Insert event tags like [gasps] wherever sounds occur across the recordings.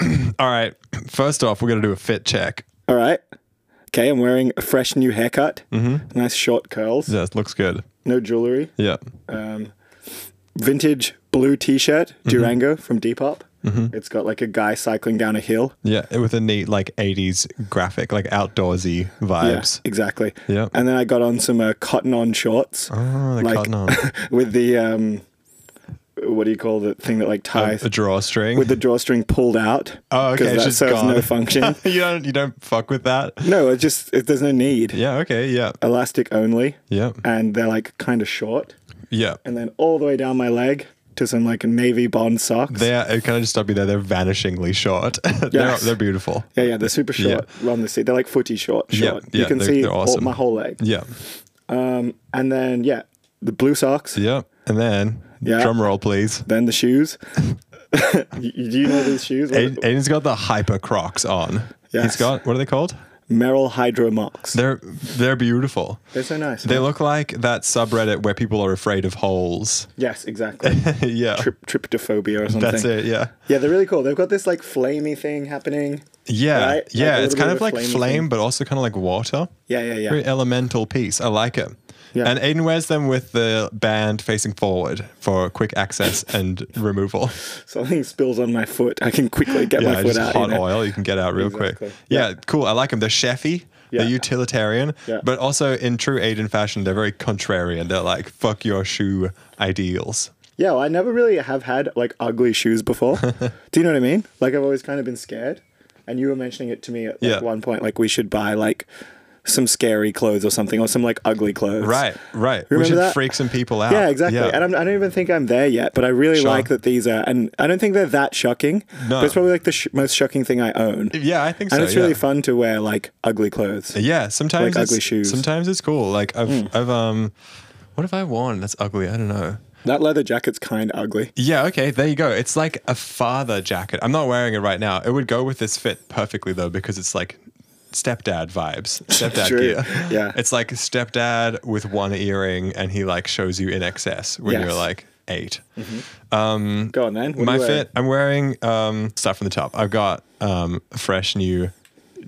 [clears throat] All right. First off, we're gonna do a fit check. All right. Okay, I'm wearing a fresh new haircut. Mm-hmm. Nice short curls. Yeah, it looks good. No jewelry. Yeah. Um, vintage blue T-shirt, Durango from Depop. It's got like a guy cycling down a hill. Yeah, with a neat like '80s graphic, like outdoorsy vibes. Yeah, exactly. Yeah. And then I got on some uh, cotton on shorts. Oh, the Like- cotton on. [laughs] with the um, what do you call the thing that like ties a drawstring. with the drawstring pulled out? oh, okay, It's that just serves gone. no function. [laughs] you don't. You don't fuck with that. no, it just it, there's no need. Yeah. Okay. Yeah. Elastic only, Yeah. and they're like kind of short, Yeah. and then all the way down my leg to some like navy bond socks. They are. Can I just stop you there? They're vanishingly short. [laughs] they're, they're beautiful. yeah, yeah, they're super short. On the seat, they're like footy short. Yeah, short. yeah, you can they're- see they're all, my whole leg. Yeah. Um, and then yeah, the blue socks. Yeah. And then Yeah. drum roll, please. Then the shoes. [laughs] do you know these shoes? Aiden, Aiden's got the hyper Crocs on. he's got what are they called? Merrell Hydro Mocs. They're they're beautiful. They're so nice. They look like that subreddit where people are afraid of holes. yes, exactly. [laughs] yeah. Trip, tryptophobia or something. That's it. Yeah. Yeah, they're really cool. They've got this like flamey thing happening. Yeah. Right? Yeah. a it's kind of of like flame, thing. but also kind of like water. Yeah, yeah, yeah. Very elemental piece. I like it. Yeah. And Aiden wears them with the band facing forward for quick access and removal. [laughs] Something spills on my foot. I can quickly get yeah, my foot out. hot you know? oil you can get out real Exactly. quick. Yeah, cool. I like them. They're chefy. They're utilitarian, Yeah. but also in true Aiden fashion, they're very contrarian. They're like fuck your shoe ideals. Yeah, well, I never really have had like ugly shoes before. [laughs] Do you know what I mean? Like I've always kind of been scared. And you were mentioning it to me at like, Yeah. one point, like we should buy like some scary clothes or something, or some like ugly clothes. Right, right. we Remember should that? freak some people out. Yeah, exactly. Yeah. And I'm, I don't even think I'm there yet, but I really Sure. like that these are, and I don't think they're that shocking. No. But it's probably like the sh- most shocking thing I own. yeah, I think so. And it's yeah. really fun to wear like ugly clothes. Yeah, sometimes Like ugly shoes. Sometimes it's cool. Like I've, I've um, what have I worn that's ugly? I don't know. That leather jacket's kind of ugly. Yeah, okay, there you go. It's like a father jacket. I'm not wearing it right now. It would go with this fit perfectly though, because it's like stepdad vibes, [laughs] stepdad True. gear. [laughs] Yeah. it's like stepdad with one earring, and he like shows you in excess when Yes. you're like 8 Go on then. What My fit. I'm wearing um, stuff from the top. I've got um, fresh new,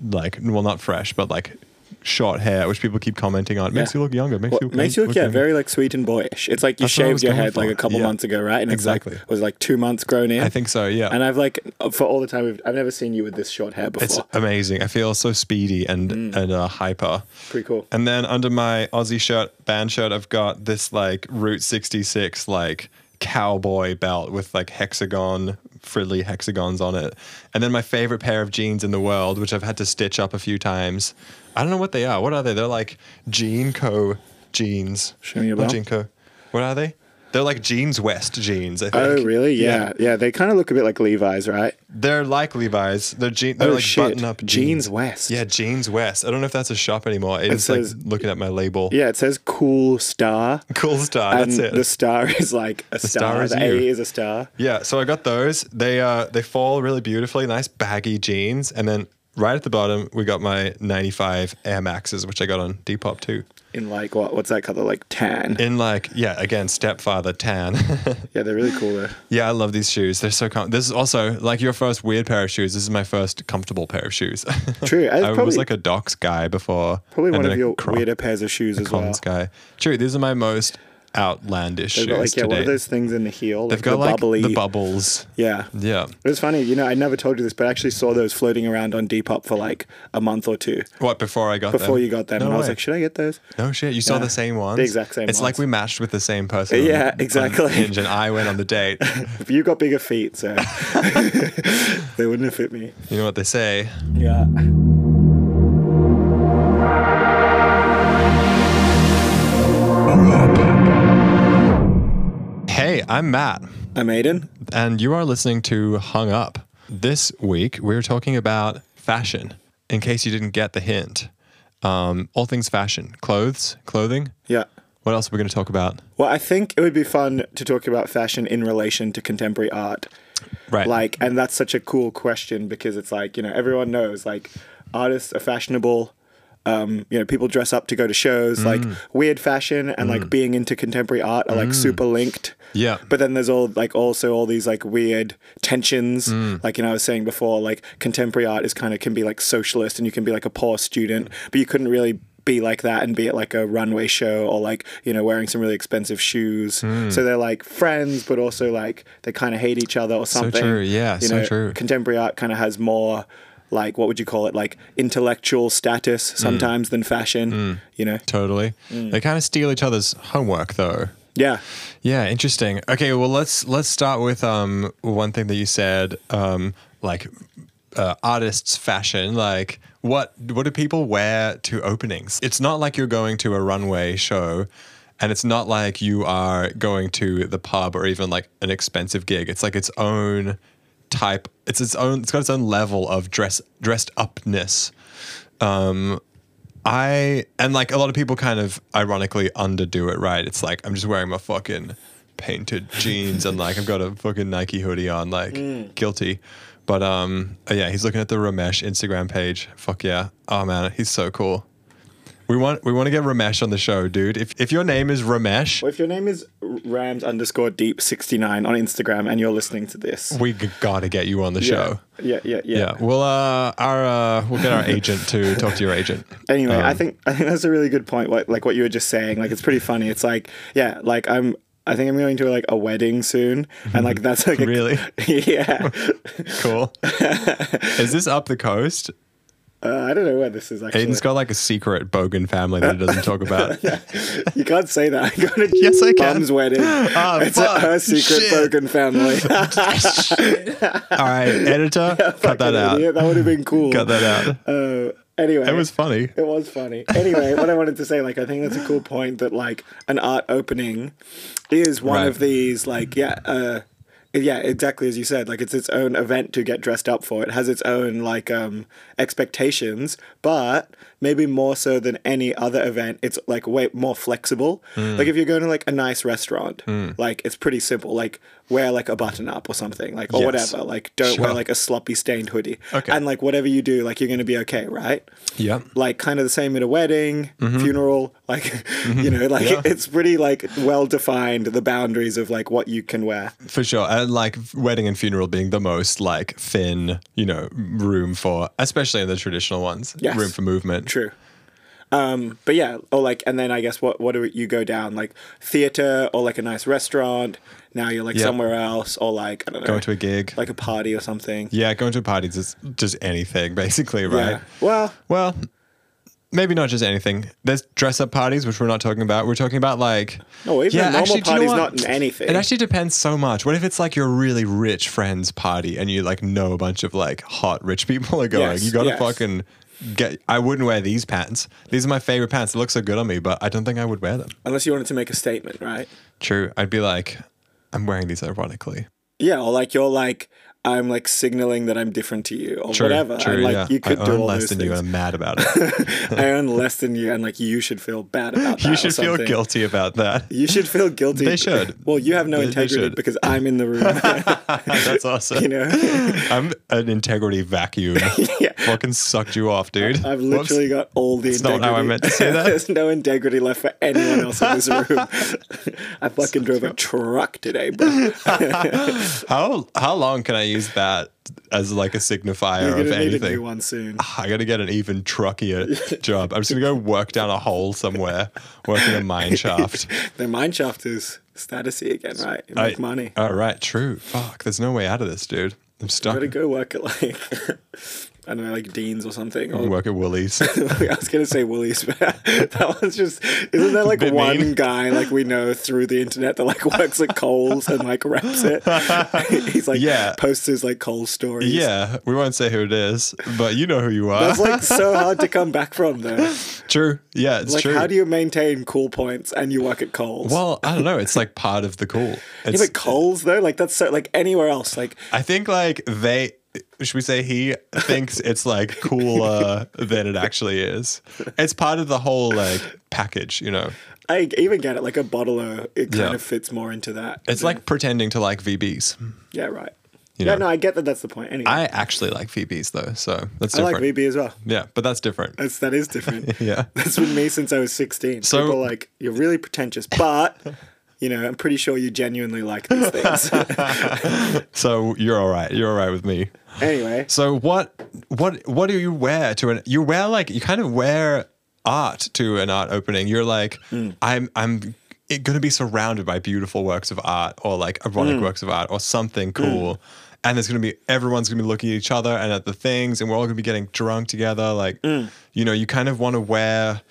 like well, not fresh, but like short hair, which people keep commenting on. It Makes Yeah. you look younger. Makes Well, you look, makes you look, yeah, younger. very like sweet and boyish. It's like you That's what I was shaved your head like a couple Yeah. months ago, right? And Exactly. like, was like two months grown in. I think so. Yeah. And I've like for all the time we've, I've never seen you with this short hair before. It's amazing. I feel so speedy and and uh, hyper. Pretty cool. And then under my Aussie shirt, band shirt, I've got this like Route 66 like cowboy belt with like hexagon frilly hexagons on it. And then my favorite pair of jeans in the world, which I've had to stitch up a few times. I don't know what they are. What are they? They're like Jean Co jeans. Show me your Not belt. Jean Co. What are they? They're like Jeans West jeans. I think. Oh, really? Yeah. Yeah. They kind of look a bit like Levi's, right? They're like Levi's. They're jean. They're Oh, like shit. button up jeans. Jeans West. Yeah, Jeans West. I don't know if that's a shop anymore. It's says- like looking at my label. Yeah. It says cool star. Cool star. That's it. the star [laughs] is like a star star. is the you. A is a star. yeah. So I got those. They uh they fall really beautifully. Nice baggy jeans, and then right at the bottom we got my '95 Air Maxes, which I got on Depop too. In like what? What's that color? Like tan. In like yeah, again stepfather tan. [laughs] yeah, they're really cool though. yeah, I love these shoes. They're so com- This is also like your first weird pair of shoes. This is my first comfortable pair of shoes. [laughs] True. I It's was like a Docs guy before. Probably one of your Croc- weirder pairs of shoes as well. Guy. True, these are my most outlandish They've got like yeah, to what are those things in the heel? They've like got the like bubbly. the bubbles. Yeah. Yeah. It was funny, you know, I never told you this, but I actually saw those floating around on Depop for like a month or two What before I got them? before you got them. No and I was like, should I get those? no shit. You saw Yeah. the same ones. The exact same It's like we matched with the same person. Yeah, on exactly. [laughs] Hinge and I went on the date. [laughs] You got bigger feet, so [laughs] they wouldn't have fit me. You know what they say? Yeah. Hey, I'm Matt, I'm Aiden. and you are listening to Hung Up. This week we're talking about fashion. In case you didn't get the hint, um, all things fashion, clothes, clothing. Yeah. What else are we going to talk about? Well, I think it would be fun to talk about fashion in relation to contemporary art. Right. Like, and that's such a cool question because it's like, you know, everyone knows like artists are fashionable, um, you know, people dress up to go to shows. Like mm. weird fashion and like mm. being into contemporary art are like mm. super linked. Yeah. But then there's all like also all these like weird tensions. Like you know, I was saying before, like contemporary art is kind of can be like socialist, and you can be like a poor student, but you couldn't really be like that and be at like a runway show or like you know wearing some really expensive shoes. So they're like friends, but also like they kind of hate each other or something. true, yeah, you so know, true. Contemporary art kind of has more. Like what would you call it? Like intellectual status sometimes than fashion. You know? Totally. They kind of steal each other's homework though. Yeah. Yeah, interesting. Okay, well let's let's start with um one thing that you said um like uh, artists fashion like what what do people wear to openings? It's not like you're going to a runway show and it's not like you are going to the pub or even like an expensive gig. It's like its own type. It's its own it's got its own level of dress dressed upness. Um I and like a lot of people kind of ironically underdo it, right? It's like I'm just wearing my fucking painted [laughs] jeans and like I've got a fucking Nike hoodie on, like guilty. But um yeah, he's looking at the Ramesh Instagram page. Fuck yeah. Oh man, he's so cool. We want we want to get Ramesh on the show, dude. If if your name is Ramesh, Well, if your name is Rams underscore Deep sixty nine on Instagram and you're listening to this, we gotta get you on the show. yeah, yeah, yeah. Yeah, we'll uh our uh we'll get our agent to [laughs] talk to your agent. Anyway, I Um, think I think that's a really good point. What like what you were just saying, like it's pretty funny. It's like yeah, like I'm. I think I'm going to like a wedding soon, and like [laughs] that's like a, Really? [laughs] yeah. Cool. is this up the coast? Uh, I don't know where this is actually. Aiden's got like a secret Bogan family that he doesn't talk about. [laughs] you can't say that. I got a [laughs] Yes, I can. bum's wedding. [laughs] Ah, it's fuck. a, her secret Shit. Bogan family. All right, editor, cut that out. idiot, That would have been cool. Cut that out. Uh, anyway, It was funny. It was funny. Anyway, what I wanted to say, like, I think that's a cool point that like an art opening is one Right. of these, like, yeah, uh, yeah, exactly as you said. Like, it's its own event to get dressed up for. It has its own like um, expectations, but maybe more so than any other event, it's like way more flexible. Hmm. Like, if you're going to like a nice restaurant, like it's pretty simple. Like, wear like a button up or something, like or Yes. whatever. Like, don't wear like a sloppy stained hoodie. Okay. And like whatever you do, like you're going to be okay, right? Yep. like kind of the same at a wedding, funeral, like [laughs] you know, like Mm-hmm. Yeah. it's pretty like well defined the boundaries of like what you can wear. For sure. And like wedding and funeral being the most like thin, you know, room for, especially in the traditional ones, Yes. room for movement. True. Um, but yeah, or like, and then I guess what what do you go down like theater or like a nice restaurant? Now you're like Yeah. somewhere else, or like I don't know, Going to a gig. like a party or something. yeah, going to a party is just anything, [laughs] basically, right? Yeah. Well, Well, maybe not just anything. There's dress up parties, which we're not talking about. We're talking about like. no, even a normal actually, do you know not anything. It actually depends so much. What if it's like your really rich friend's party and you like know a bunch of like hot rich people are going? Yes, you gotta yes. fucking get. I wouldn't wear these pants. These are my favorite pants. They look so good on me, but I don't think I would wear them. Unless you wanted to make a statement, right? True. I'd be like, I'm wearing these ironically. Yeah, or like you're like I'm like signaling that I'm different to you or True. whatever. True. and like yeah. you could I do earn all less those than things. you, I'm mad about [laughs] it. I earn less than you, and like you should feel bad about [laughs] that. you should feel guilty about that. You should feel guilty. They should. Well, you have no They- they integrity should. because I'm in the room. [laughs] That's awesome. you know, I'm an integrity vacuum. Yeah. Fucking sucked you off, dude. I've Whoops. literally got all the That's not integrity. how I meant to say that. There's no integrity left for anyone else in this room. I fucking drove a truck today, bro. How how long can I use that as like a signifier of gonna need a anything? one soon. Ah, I gotta get an even truckier [laughs] job. I'm just gonna go work down a hole somewhere, working a mine shaft. [laughs] The mine shaft is statusy again, right? You make I- money. All right, true. Fuck, there's no way out of this, dude. I'm stuck. Gotta go work at like [laughs] I don't know, like Dean's or something. Or Work at Woolies. [laughs] I was gonna say Woolies, but [laughs] that one's just isn't there like one mean. guy like we know through the internet that like works at Coles and like reps it? [laughs] He's like Yeah. posts his like Coles stories. yeah, we won't say who it is, but you know who you are. That's like so hard to come back from though. true. Yeah, it's Like true. how do you maintain cool points and you work at Coles? well, I don't know. It's like part of the cool. yeah, It's, but Coles though, like that's so like anywhere else, like I think like they should we say he thinks it's like cooler [laughs] than it actually is. It's part of the whole like package, you know. I even get it, like a bottler, it kind Yeah. of fits more into that. It's like pretending to like VBs. yeah, right. You Yeah, know, no, I get that. That's the point. Anyway, I actually like VBs though, so that's different. I like. VB as well. Yeah, but that's different. That's that is different. [laughs] Yeah. That's been me since I was 16. So- People like, you're really pretentious, but [laughs] you know, I'm pretty sure you genuinely like these things. [laughs] So you're all right. You're all right with me. anyway, So what what what do you wear to an you wear like you kind of wear art to an art opening. You're like hmm. I'm I'm going to be surrounded by beautiful works of art or like ironic hmm. works of art or something hmm. cool. And there's going to be everyone's going to be looking at each other and at the things and we're all going to be getting drunk together like mm. you know you kind of want to wear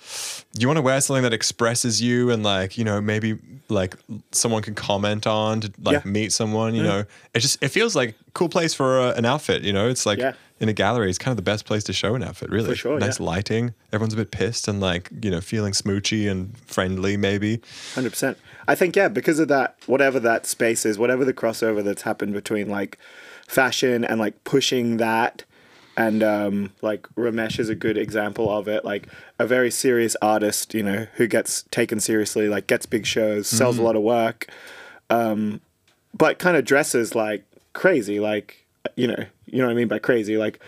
you want to wear something that expresses you and like you know maybe like someone can comment on to like Yeah. meet someone you mm. know it just it feels like a cool place for a, an outfit you know it's like Yeah. in a gallery it's kind of the best place to show an outfit really For sure, nice yeah. lighting everyone's a bit pissed and like you know feeling smoochy and friendly maybe Hundred percent. I think yeah, because of that, whatever that space is, whatever the crossover that's happened between like fashion and like pushing that, and um, like Ramesh is a good example of it. Like a very serious artist, you know, who gets taken seriously, like gets big shows, sells a Mm-hmm. lot of work, um, but kind of dresses like crazy, like you know, you know what I mean by crazy, like.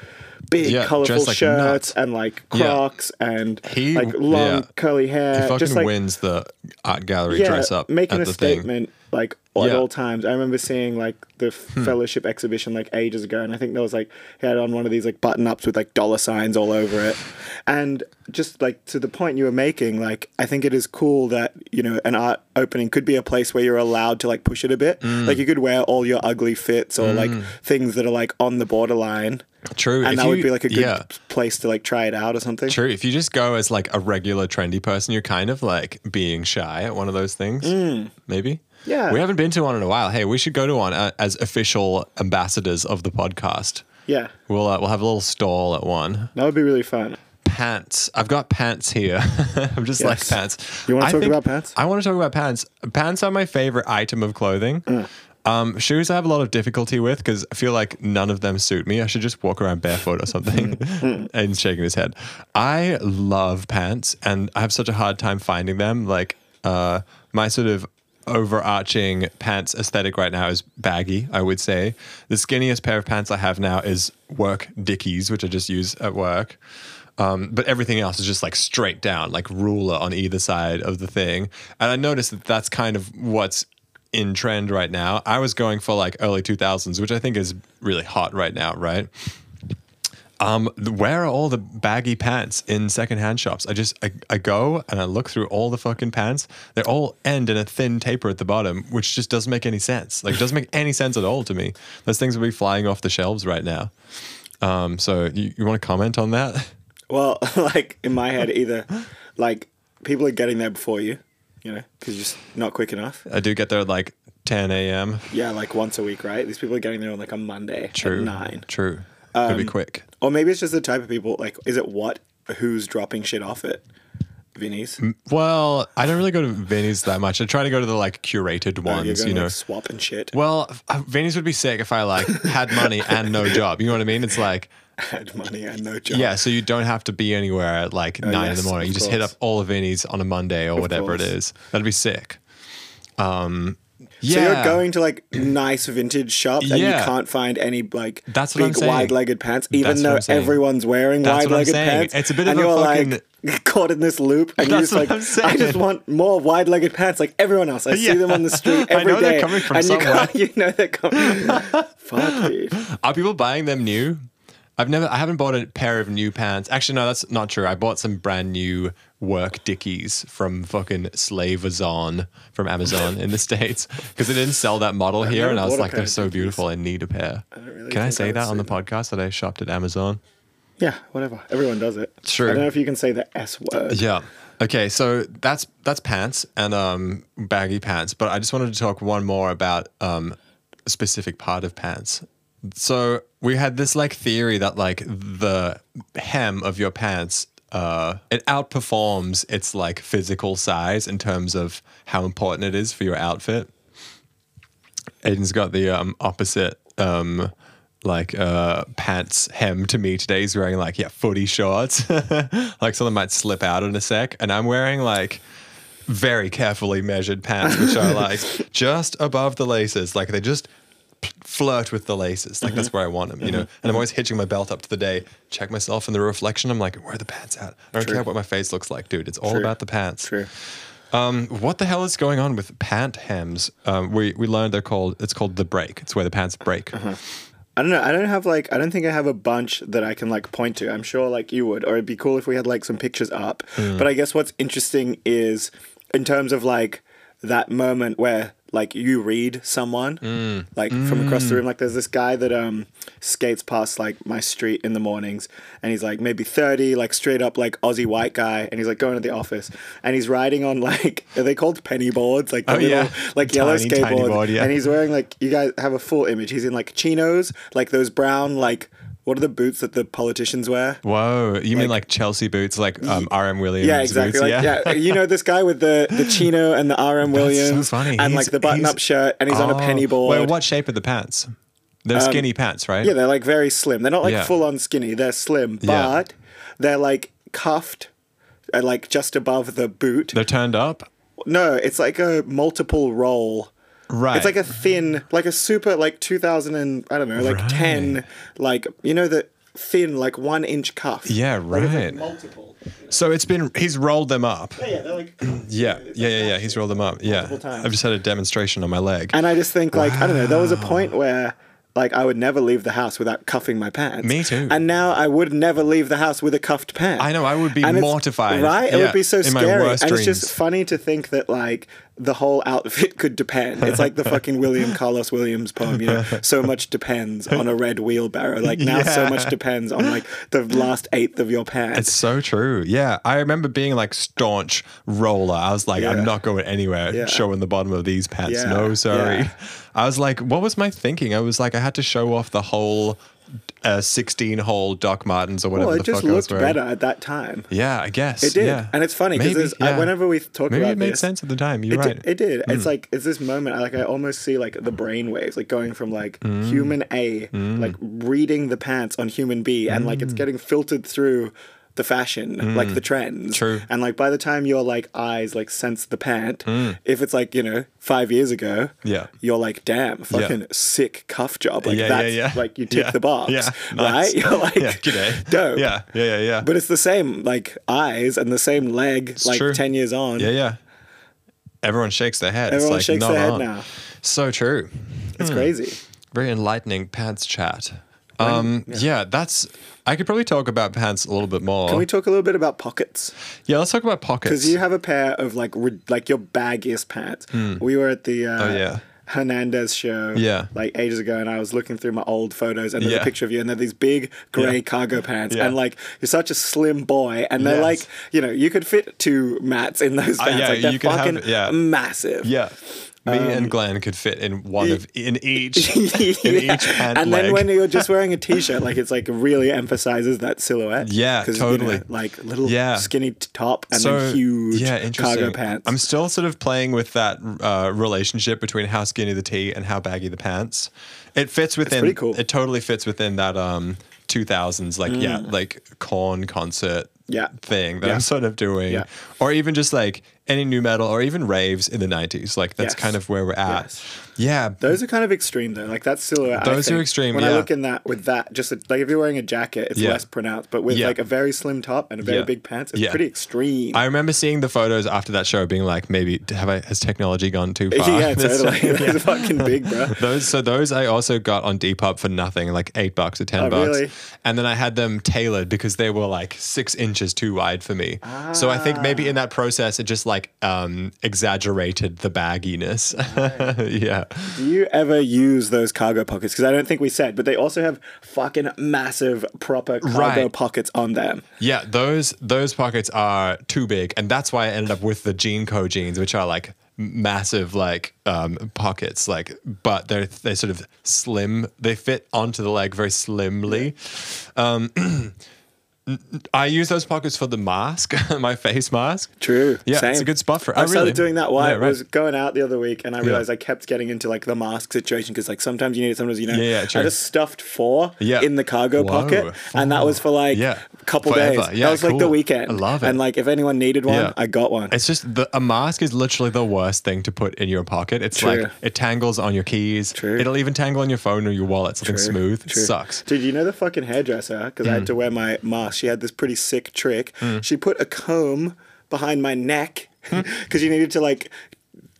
Big Yeah, colorful like shirts nuts. and like Yeah. Crocs and He- like long yeah. curly hair. he fucking just like wins the art gallery dress up making at a the thing statement like at Yeah. Hmm. all times. I remember seeing like the fellowship exhibition like ages ago, and I think there was like he had on one of these like button ups with like dollar signs all over it, and just like to the point you were making, like I think it is cool that you know an art opening could be a place where you're allowed to like push it a bit. Hmm. Like you could wear all your ugly fits or like things that are like on the borderline. true And if that you- would be like a good yeah place to like try it out or something. True. If you just go as like a regular trendy person, you're kind of like being shy at one of those things. Maybe. Yeah. We haven't been to one in a while. Hey, we should go to one uh, as official ambassadors of the podcast. Yeah, We'll uh, we'll have a little stall at one. that would be really fun. Pants. I've got pants here. [laughs] I'm just like pants. You wanna talk about pants? I want to talk about pants. Pants are my favorite item of clothing. Mm. Um, shoes I have a lot of difficulty with because I feel like none of them suit me. I should just walk around barefoot or something. Mm. [laughs] and shaking his head. I love pants and I have such a hard time finding them. Like uh, my sort of overarching pants aesthetic right now is baggy, I would say. The skinniest pair of pants I have now is work Dickies, which I just use at work. Um, but everything else is just like straight down, like ruler on either side of the thing. And I noticed that that's kind of what's in trend right now. I was going for like early 2000s, which I think is really hot right now, right? Um, where are all the baggy pants in secondhand shops? I just I, I go and I look through all the fucking pants. They all end in a thin taper at the bottom, which just doesn't make any sense. Like it doesn't make any sense at all to me. Those things would be flying off the shelves right now. Um, so you, you want to comment on that? Well, [laughs] like in my head, either like people are getting there before you, you know, because you're just not quick enough. I do get there at like 10 a.m. Yeah, like once a week, right? These people are getting there on like a Monday True. at nine. True. It'd be quick. Or maybe it's just the type of people. Like, is it what? Who's dropping shit off at Vinny's? Well, I don't really go to Vinny's that much. I try to go to the like curated Oh, ones, you know. like swap and shit. Well, uh, Vinny's would be sick if I like had money and no [laughs] job. You know what I mean? It's like, Had money and no job. yeah, so you don't have to be anywhere at like nine in Oh, the morning. You of just hit up all of Vinny's on a Monday or whatever it course. is. That'd be sick. Um, So you're going to like nice vintage shops and Yeah. you can't find any like That's big saying. wide-legged pants, even That's though everyone's wearing I'm wide-legged pants. It's a bit and of a you're fucking- like [laughs] caught in this loop, and you're That's just what like. I just want more wide-legged pants like everyone else. I see them on the street [laughs] I every know they're coming from and you somewhere. can't, [laughs] you know they're coming. Fuck, dude. Are people buying them new? I've never, I haven't bought a pair of new pants. Actually, no, that's not true. I bought some brand new work Dickies from fucking Slavazon from Amazon in the States [laughs] because they didn't sell that model here. And I was like, they're so Dickies. beautiful. I need a pair. don't really Can I I say that on the say podcast that I shopped at Amazon? Yeah, whatever. Everyone does it. True. I don't know if you can say the S word. Yeah. Okay, so that's that's pants and um baggy pants, but I just wanted to talk one more about um a specific part of pants. So we had this like theory that like the hem of your pants uh it outperforms its like physical size in terms of how important it is for your outfit. Aiden's got the um opposite um like uh pants hem to me today. He's wearing like yeah footy shorts, [laughs] like something might slip out in a sec, and I'm wearing like very carefully measured pants, which are [laughs] like just above the laces, like they just flirt with the laces. Like Mm-hmm. that's where I want them, you know. And I'm always hitching my belt up to the day, check myself in the reflection. I'm like, where are the pants at? I don't True. care what my face looks like, dude. It's all True. about the pants. True. Um, what the hell is going on with pant hems? Um, we we learned they're called. It's called the break. It's where the pants break. Uh-huh. I don't know. I don't have like. I don't think I have a bunch that I can like point to. I'm sure like you would, or it'd be cool if we had like some pictures up. Hmm. But I guess what's interesting is in terms of like that moment where like you read someone Hmm. like from across the room. Like there's this guy that um skates past like my street in the mornings, and he's like maybe thirty, like straight up like Aussie white guy, and he's like going to the office, and he's riding on [laughs] like are they called penny boards? Like the Oh, little yeah. like yellow Tiny, tiny skateboard, board, yeah. and he's wearing like you guys have a full image. He's in like chinos, like those brown like what are the boots that the politicians wear? Whoa, you mean like Chelsea boots, like um, RM Williams? Yeah, exactly. Boots? Like, yeah. you know this guy with the the [laughs] chino and the RM Williams, funny. and He's- like the button up shirt, and he's on a Oh. penny board. Wait, what shape are the pants? They're skinny pants, right? Yeah, they're like very slim. They're not like Yeah. full on skinny. They're slim, Yeah. but they're like cuffed, uh, like just above the boot. They're turned up. no, it's like a multiple roll. Right. It's like a thin, like a super, like 2000 and I don't know, like Right. 10, like, you know, the thin, like one inch cuff. Yeah, Like, it's, like, right. multiple. So it's been he's rolled them up. Yeah, yeah, they're like. [clears throat] Yeah, yeah, yeah, yeah. He's rolled them up. Yeah, times. I've just had a demonstration on my leg. And I just think, like, I don't know, there was a point where. Like I would never leave the house without cuffing my pants. Me too. And now I would never leave the house with a cuffed pant. I know, I would be And mortified. Right? It Yeah, would be so in my scary. worst and it's just funny to think that like the whole outfit could depend. It's like the [laughs] fucking William Carlos Williams poem, you know, so much depends on a red wheelbarrow. Like now so much depends on like the last eighth of your pants. It's so true. Yeah, I remember being like staunch roller. I was like, Yeah. I'm not going anywhere Yeah. showing the bottom of these pants. Yeah, No, sorry. yeah. I was like, what was my thinking? I was like, I had to show off the whole uh, 16 hole Doc Martens or whatever well, the it just fuck I was looked better at that time. Yeah, I guess. It did, Yeah. and it's funny because yeah. whenever we talk Maybe about it It made this, sense at the time. You're it right. Did, it did. It's like it's this moment. I like. I almost see like the brain waves, like going from like Mm. human A, like reading the pants on human B, and like it's Mm. getting filtered through the fashion, like the mm. trends. True. And like by the time your like eyes like sense the pant, Mm. if it's like you know five years ago, Yeah. you're like, damn, fucking sick cuff job. Like Yeah, yeah, that's yeah. like you [laughs] tick Yeah. the box, Yeah, right? nice. [laughs] You're like, yeah, g'day. Eh? dope. Yeah, yeah, yeah, yeah. But it's the same like eyes and the same leg like true. 10 years on. yeah, yeah. Everyone shakes their head. Everyone it's like shakes their head on. now. So true. It's hmm. crazy. Very enlightening pants chat. Um, yeah. that's. I could probably talk about pants a little bit more. Can we talk a little bit about pockets? yeah, let's talk about pockets. Because you have a pair of like ri- like your baggiest pants. We were at the uh. Oh, yeah. Hernandez show Yeah. like ages ago, and I was looking through my old photos, and there's Yeah. a picture of you, and they're these big grey Yeah. cargo pants, Yeah. and like you're such a slim boy, and they're Yes. like you know you could fit two mats in those Uh, pants. yeah, like they're you could have- fucking yeah. massive. Yeah. Me Um, and Glenn could fit in one of in each [laughs] in Yeah. each pant and leg. then when you're just wearing a t-shirt, like it's like really emphasizes that silhouette. Yeah, totally. You know, like little Yeah. skinny top and then huge yeah, cargo pants. I'm still sort of playing with that uh, relationship between how skinny the tee and how baggy the pants. It fits within. cool. It totally fits within that um 2000s like yeah like Korn concert Mm. Yeah. thing that Yeah. I'm sort of doing, Yeah. or even just like any nu metal or even raves in the 90s. Like that's Yes. kind of where we're at. Yes. Yeah, Those are kind of extreme though. Like that silhouette. I Those are extreme, When I look in that with that, just a, like if you're wearing a jacket, it's Yeah. less pronounced. But with Yeah. like a very slim top and a very Yeah. big pants, it's Yeah. pretty extreme. I remember seeing the photos after that show, being like, maybe have I has technology gone too [laughs] far? [laughs] [laughs] yeah, totally. It's fucking big, bro. Those so those I also got on Depop for nothing, like eight bucks or ten Oh, bucks. really? And then I had them tailored because they were like six inches too wide for me. Ah. So I think maybe in that process it just like um exaggerated the bagginess. yeah. Do you ever use those cargo pockets? Because I don't think we said, but they also have fucking massive proper cargo Right. pockets on them. Yeah, those those pockets are too big, and that's why I ended up with the Jean Co jeans, which are like massive like um, pockets, like but they're they sort of slim. They fit onto the leg very slimly. Um, [clears throat] I use those pockets for the mask, [laughs] my face mask. True. Yeah, Same. it's a good spot for. I I started really, doing that while Yeah, I was going out the other week, and I realized I kept getting into like the mask situation because like sometimes you need it, sometimes you know. Yeah, yeah, I just stuffed four Yeah. in the cargo Whoa, pocket, and that was for like Yeah. couple Forever. days. Yeah, that was like the weekend. I love it. And like if anyone needed one, Yeah. I got one. It's just the, a mask is literally the worst thing to put in your pocket. It's True. like it tangles on your keys. True. It'll even tangle on your phone or your wallet. Something True, smooth. true. Sucks. Dude, you know the fucking hairdresser? Because I Mm. had to wear my mask. She had this pretty sick trick. Mm. She put a comb behind my neck [laughs] because she needed to like.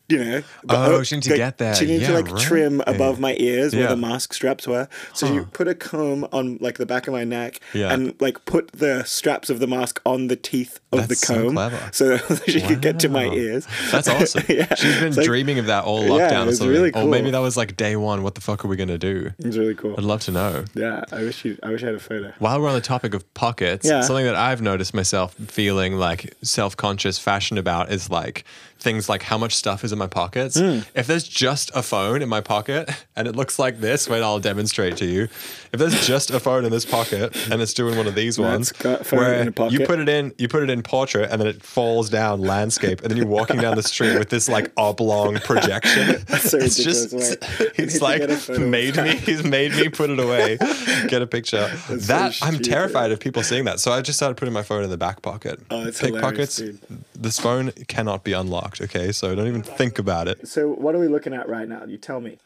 [laughs] You know. Oh, uh, she needed to get there. She needed to like right. trim above my ears where Yeah. the mask straps were. So she put a comb on like the back of my neck Yeah. and like put the straps of the mask on the teeth of That's the so comb, clever. [laughs] so she could get to my ears. That's [laughs] awesome. yeah, She's been like- dreaming of that all Yeah, lockdown it or was something. really Or maybe that was like day one. What the fuck are we gonna do? It was really cool. I'd love to know. Yeah, I wish you. I wish I had a photo. While we're on the topic of pockets, Yeah. something that I've noticed myself feeling like self conscious fashion about is like things like how much stuff is in my pockets. Hmm. If there's just a phone in my pocket [laughs] and it looks like this, wait, I'll demonstrate to you. If there's just a phone in this pocket and it's doing one of these ones, where you put it in, you put it in portrait and then it falls down landscape, and then you're walking down the street with this like oblong [laughs] projection. So it's just, [laughs] Wait, I need he's to like get a photo of made me, he's made me put it away, get a picture. so that I'm terrified of people seeing that, so I just started putting my phone in the back pocket. Oh, it's Pickpockets. This phone cannot be unlocked. Okay, so don't even think about it. So what are we looking at right now? You tell me.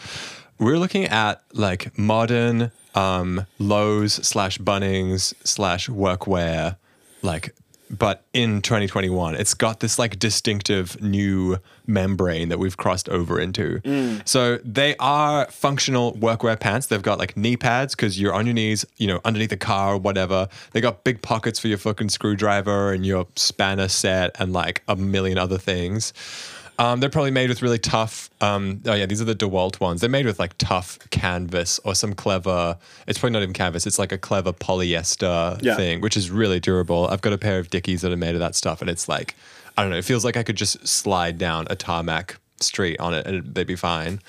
We're looking at like modern um, Lowe's slash Bunnings slash workwear, like, but in 2021, it's got this like distinctive new membrane that we've crossed over into. Mm. So they are functional workwear pants. They've got like knee pads because you're on your knees, you know, underneath the car or whatever. They got big pockets for your fucking screwdriver and your spanner set and like a million other things. Um, they're probably made with really tough. Um, oh yeah, these are the Dewalt ones. They're made with like tough canvas or some clever. It's probably not even canvas. It's like a clever polyester Yeah. thing, which is really durable. I've got a pair of Dickies that are made of that stuff, and it's like I don't know. It feels like I could just slide down a tarmac street on it, and they'd be fine.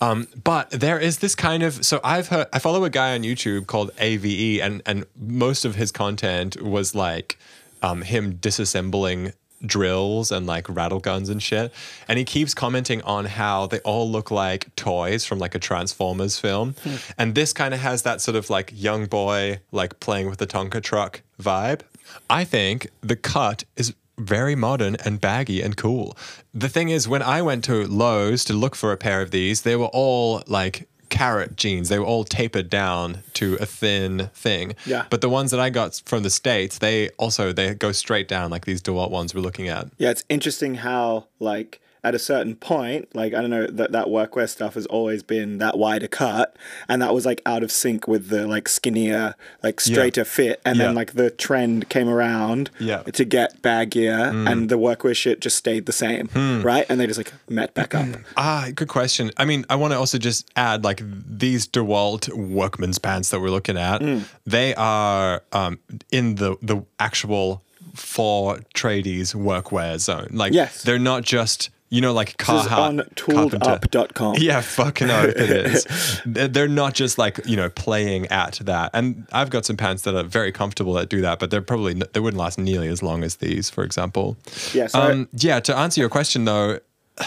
Um, but there is this kind of so I've heard I follow a guy on YouTube called AVE and and most of his content was like um, him disassembling drills and like rattle guns and shit. And he keeps commenting on how they all look like toys from like a transformers film. Hmm. And this kind of has that sort of like young boy like playing with the tonka truck vibe. I think the cut is very modern and baggy and cool. The thing is, when I went to Lowe's to look for a pair of these, they were all like carrot jeans. They were all tapered down to a thin thing. Yeah. But the ones that I got from the States, they also they go straight down like these DeWalt ones we're looking at. Yeah, it's interesting how like at a certain point, like I don't know that that workwear stuff has always been that wider cut, and that was like out of sync with the like skinnier, like straighter fit, and Yeah. then like the trend came around Yeah. to get baggier, Mm. and the workwear shit just stayed the same, Hmm. right? And they just like met back up. [clears throat] Ah, good question. I mean, I want to also just add like these DeWalt workman's pants that we're looking at. Mm. They are um, in the the actual for tradies workwear zone. Like, Yes. they're not just you know like This Carhartt on tooledup.com. Yeah, fucking oath it is. [laughs] They're they're not just like you know playing at that. And I've got some pants that are very comfortable that do that, but they're probably they wouldn't last nearly as long as these, for example. Yeah, so- Um, yeah. To answer your question though, [sighs]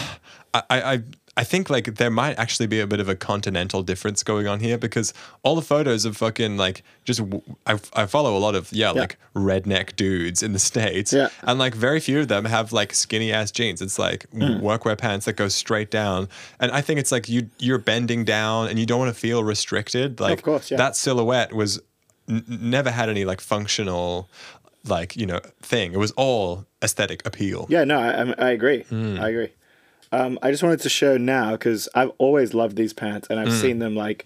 I, I I think like there might actually be a bit of a continental difference going on here because all the photos of fucking like just I, I follow a lot of yeah, Yeah. like redneck dudes in the states Yeah. and like very few of them have like skinny ass jeans it's like Hmm. workwear pants that go straight down and I think it's like you you're bending down and you don't want to feel restricted like course, yeah. that silhouette was n- never had any like functional like you know thing it was all aesthetic appeal Yeah, no, I, I'm- agree. Hmm. I agree. Um, I just wanted to show now because I've always loved these pants, and I've Hmm. seen them like,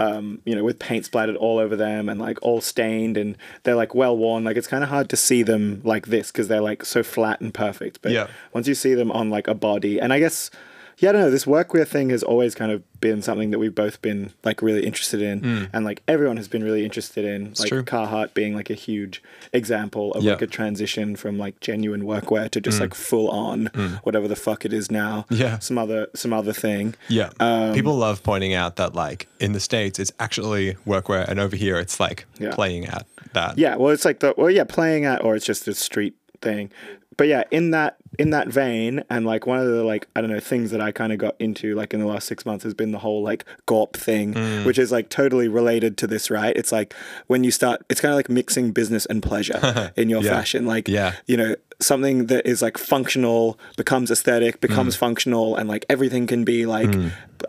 um, you know, with paint splattered all over them and like all stained, and they're like well worn. Like it's kind of hard to see them like this because they're like so flat and perfect. But Yeah. once you see them on like a body, and I guess. Yeah, I don't know. This workwear thing has always kind of been something that we've both been like really interested in, and like everyone has been really interested in. like Hmm. true. Carhartt being like a huge example of Yeah. like a transition from like genuine workwear to just like full on whatever the fuck it is now. Mm. Yeah. Some other some other thing. Yeah. Um, People love pointing out that like in the States it's actually workwear and over here it's like Yeah. playing at that. Yeah, well it's like the well yeah, playing at or it's just a street thing. But yeah, in that in that vein, and like one of the like I don't know things that I kind of got into like in the last six months has been the whole like gorp thing, Mm. which is like totally related to this, right? It's like when you start, it's kind of like mixing business and pleasure [laughs] in your Yeah. fashion, like Yeah. you know something that is like functional becomes aesthetic becomes Mm. functional and like everything can be like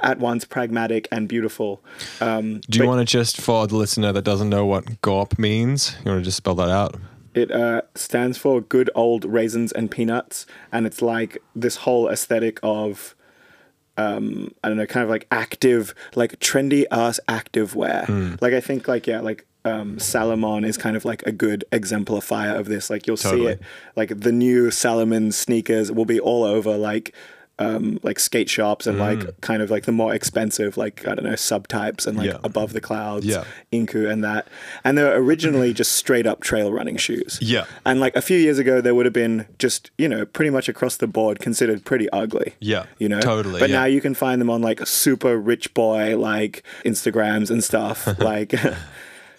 at once pragmatic and beautiful um Do you want to just, for the listener that doesn't know what GORP means, you want to just spell that out? It uh, stands for good old raisins and peanuts, and it's like this whole aesthetic of, um, I don't know, kind of like active, like trendy ass active wear. Hmm. Like I think, like yeah, like um, Salomon is kind of like a good exemplifier of this. Like you'll see it, like the new Salomon sneakers will be all over, like. Um, like skate shops and Hmm. like kind of like the more expensive like I don't know subtypes and like Yeah. above the clouds Yeah. Incu and that and they were originally just straight up trail running shoes Yeah. and like a few years ago, they would have been just, you know, pretty much across the board considered pretty ugly. Yeah, You know? totally, But yeah. now you can find them on like super rich boy, like Instagrams and stuff. [laughs] like [laughs]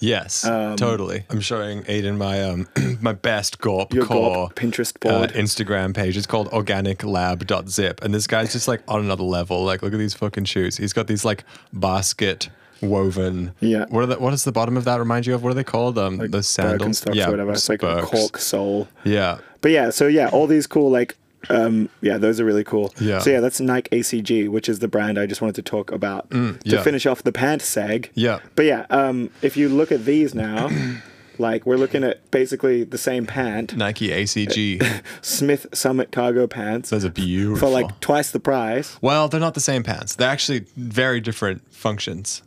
Yes, totally. I'm showing Aiden my um [clears throat] my best GORP your core Gorp Pinterest uh, board. Instagram page. It's called organiclab.zip. And this guy's just like on another level. Like, look at these fucking shoes. He's got these like basket woven. Yeah. What are the, what does the bottom of that remind you of? What are they called? Um, the sandals. Or whatever. It's like a cork sole. Yeah. But yeah, so yeah, all these cool like um yeah, those are really cool. Yeah. So yeah, that's Nike ACG, which is the brand I just wanted to talk about to Mm, yeah. finish off the pant seg. Yeah. But yeah, um if you look at these now, [clears throat] like we're looking at basically the same pant, Nike ACG. [laughs] Smith Summit cargo pants Those are beautiful. for like twice the price. well, they're not the same pants. They're actually very different functions.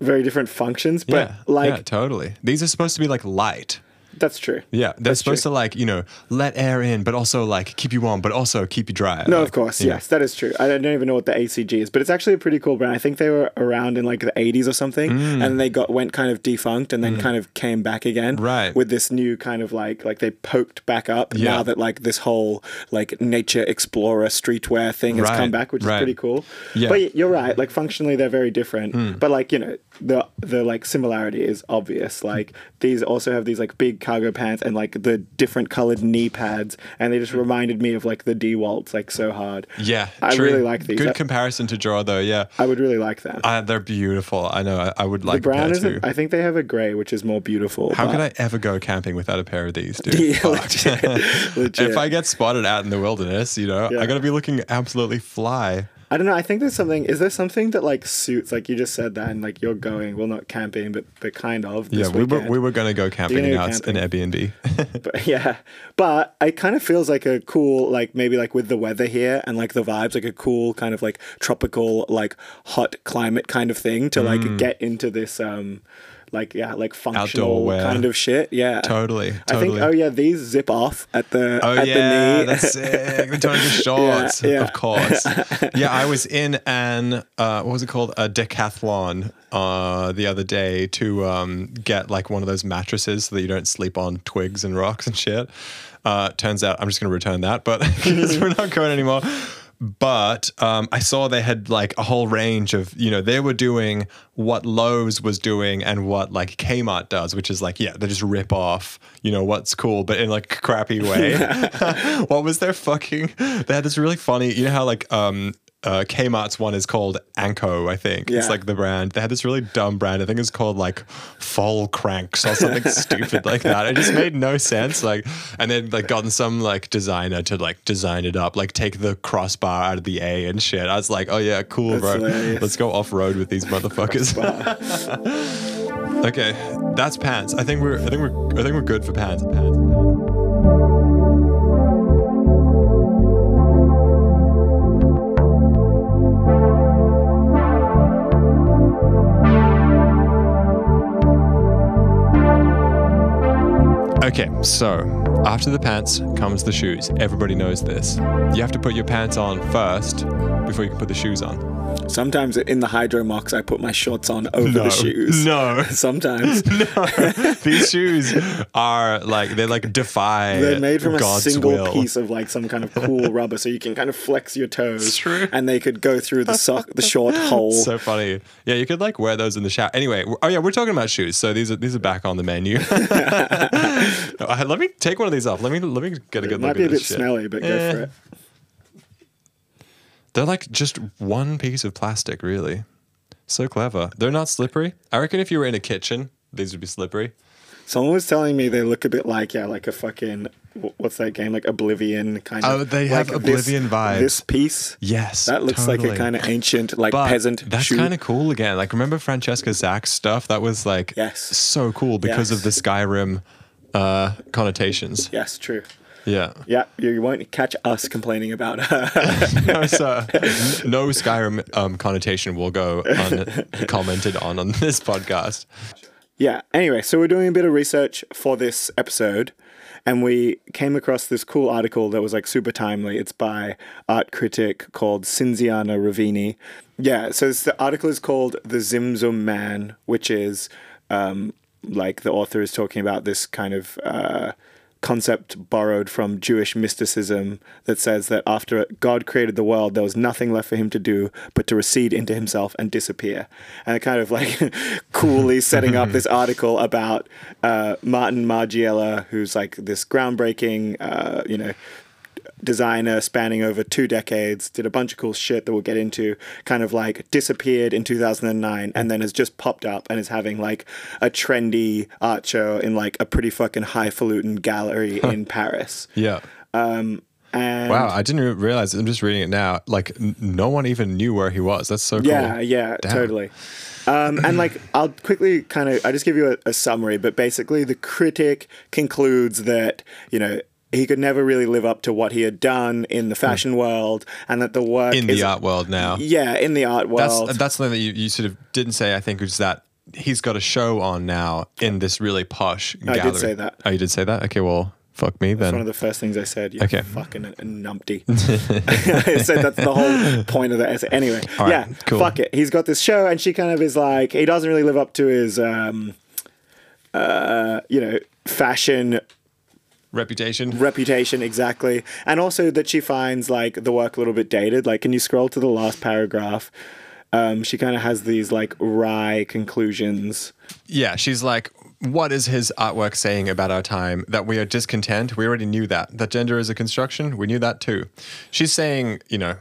Very different functions, but yeah. like yeah, totally. These are supposed to be like light. That's true. Yeah, they're That's supposed true. to like you know let air in, but also like keep you warm, but also keep you dry. No, Like, of course, you know. yes, that is true. I don't even know what the ACG is, but it's actually a pretty cool brand. I think they were around in like the 80s or something, Mm. and they got went kind of defunct and then kind of came back again, Right. With this new kind of like like they poked back up Yeah. now that like this whole like nature explorer streetwear thing has Right, come back, which right. is pretty cool. Yeah. But you're right. Like functionally, they're very different, but like you know the the like similarity is obvious. Like these also have these like big cargo pants and like the different colored knee pads, and they just reminded me of like the DeWalt's like so hard. Yeah, I true. really like these. Good I- comparison to draw though. Yeah, I would really like that. uh, they're beautiful. I know. I, I would the like brown that isn't. too. I think they have a gray, which is more beautiful. How could I ever go camping without a pair of these, dude? [laughs] Yeah, legit, legit. [laughs] if I get spotted out in the wilderness, you know, Yeah. I gotta be looking absolutely fly. I don't know. I think there's something. Is there something that like suits? Like you just said that, and like you're going. Well, not camping, but but kind of. Yeah, we were we were gonna go camping gonna go out in Airbnb. [laughs] But yeah, but it kind of feels like a cool, like maybe like with the weather here and like the vibes, like a cool kind of like tropical, like hot climate kind of thing to like get into this, um, like yeah, like functional kind of shit. Yeah, totally, I think. Oh yeah, these zip off at the Oh at yeah, the knee. that's sick. The Tony [laughs] shorts, yeah. of course. [laughs] Yeah, I was in an uh, what was it called? A decathlon uh, the other day to um, get like one of those mattresses so that you don't sleep on twigs and rocks and shit. Uh, turns out I'm just gonna return that, but [laughs] we're not going anymore. But um, I saw they had like a whole range of, you know, they were doing what Lowe's was doing and what like Kmart does, which is like, yeah, they just rip off, you know, what's cool, but in like a crappy way. [laughs] [laughs] what was their fucking? They had this really funny, you know how like um, uh, Kmart's one is called Anko, I think. It's like the brand. They had this really dumb brand. I think it's called like Forclaz or something [laughs] stupid like that. It just made no sense. Like, and then like gotten some like designer to like design it up, like take the crossbar out of the A and shit. I was like, oh yeah, cool, That's bro. hilarious. Let's go off road with these motherfuckers. [laughs] okay, that's pants. I think we're. I think we're. I think we're good for pants. Pants. Okay, so after the pants comes the shoes. Everybody knows this. You have to put your pants on first before you can put the shoes on. Sometimes in the Hydro Mocs, I put my shorts on over the shoes. No. [laughs] Sometimes [laughs] no. These shoes are like they like defy they're made from God's a single will. piece of like some kind of cool [laughs] rubber, so you can kind of flex your toes. It's true. And they could go through the sock, the short hole. So funny. Yeah, you could like wear those in the shower. Anyway, oh yeah, we're talking about shoes. So these are these are back on the menu. [laughs] Uh, let me take one of these off. Let me let me get a good it good might look be a at bit this shit. smelly, but go Eh. for it. They're like just one piece of plastic, really. So clever. They're not slippery. I reckon if you were in a kitchen, these would be slippery. Someone was telling me they look a bit like yeah, like a fucking what's that game like Oblivion kind of. Oh, they have like this- Oblivion vibes. This piece Yes, that looks like a kind of ancient like But peasant That's kind of cool again. Like remember Francesca Zach's stuff? That was like Yes. so cool because Yes. of the Skyrim uh, connotations. yes, true. Yeah. Yeah, you won't catch us complaining about her. [laughs] no, sir. no Skyrim um, connotation will go uncommented on on this podcast. Yeah. Anyway, so we're doing a bit of research for this episode, and we came across this cool article that was like super timely. It's by art critic called Cinziana Ravini. Yeah. So it's, the article is called "The Zimzum Man," which is um, like the author is talking about this kind of. Uh, concept borrowed from Jewish mysticism that says that after God created the world, there was nothing left for him to do but to recede into himself and disappear. And kind of like [laughs] coolly setting up this [laughs] article about uh, Martin Margiela, who's like this groundbreaking, uh, you know, designer spanning over two decades, did a bunch of cool shit that we'll get into, kind of like disappeared in 2009 and then has just popped up and is having like a trendy art show in like a pretty fucking highfalutin gallery [laughs] in Paris. Yeah. And Wow, I didn't realize. I'm just reading it now. Like n- no one even knew where he was. That's so cool. Yeah, yeah, Damn. totally. Um, and like, I'll quickly kind of, I just give you a, a summary, but basically, the critic concludes that you know he could never really live up to what he had done in the fashion world, and that the work In is, the art world now. yeah, in the art world, That's that's something that you, you sort of didn't say. I think was that he's got a show on now in this really posh I did say that. Oh, you did say that. Okay, well, fuck me That's then. one of the first things I said. You Okay. fucking numpty. [laughs] [laughs] I said that's the whole point of the essay. Anyway, right, yeah, cool. fuck it. He's got this show, and she kind of is like, he doesn't really live up to his, um, uh, you know, fashion Reputation. reputation exactly, and also that she finds like the work a little bit dated. Like, can you scroll to the last paragraph? Um, she kind of has these like wry conclusions. Yeah, she's like, what is his artwork saying about our time? That we are discontent. We already knew that. That gender is a construction. We knew that too. She's saying, you know,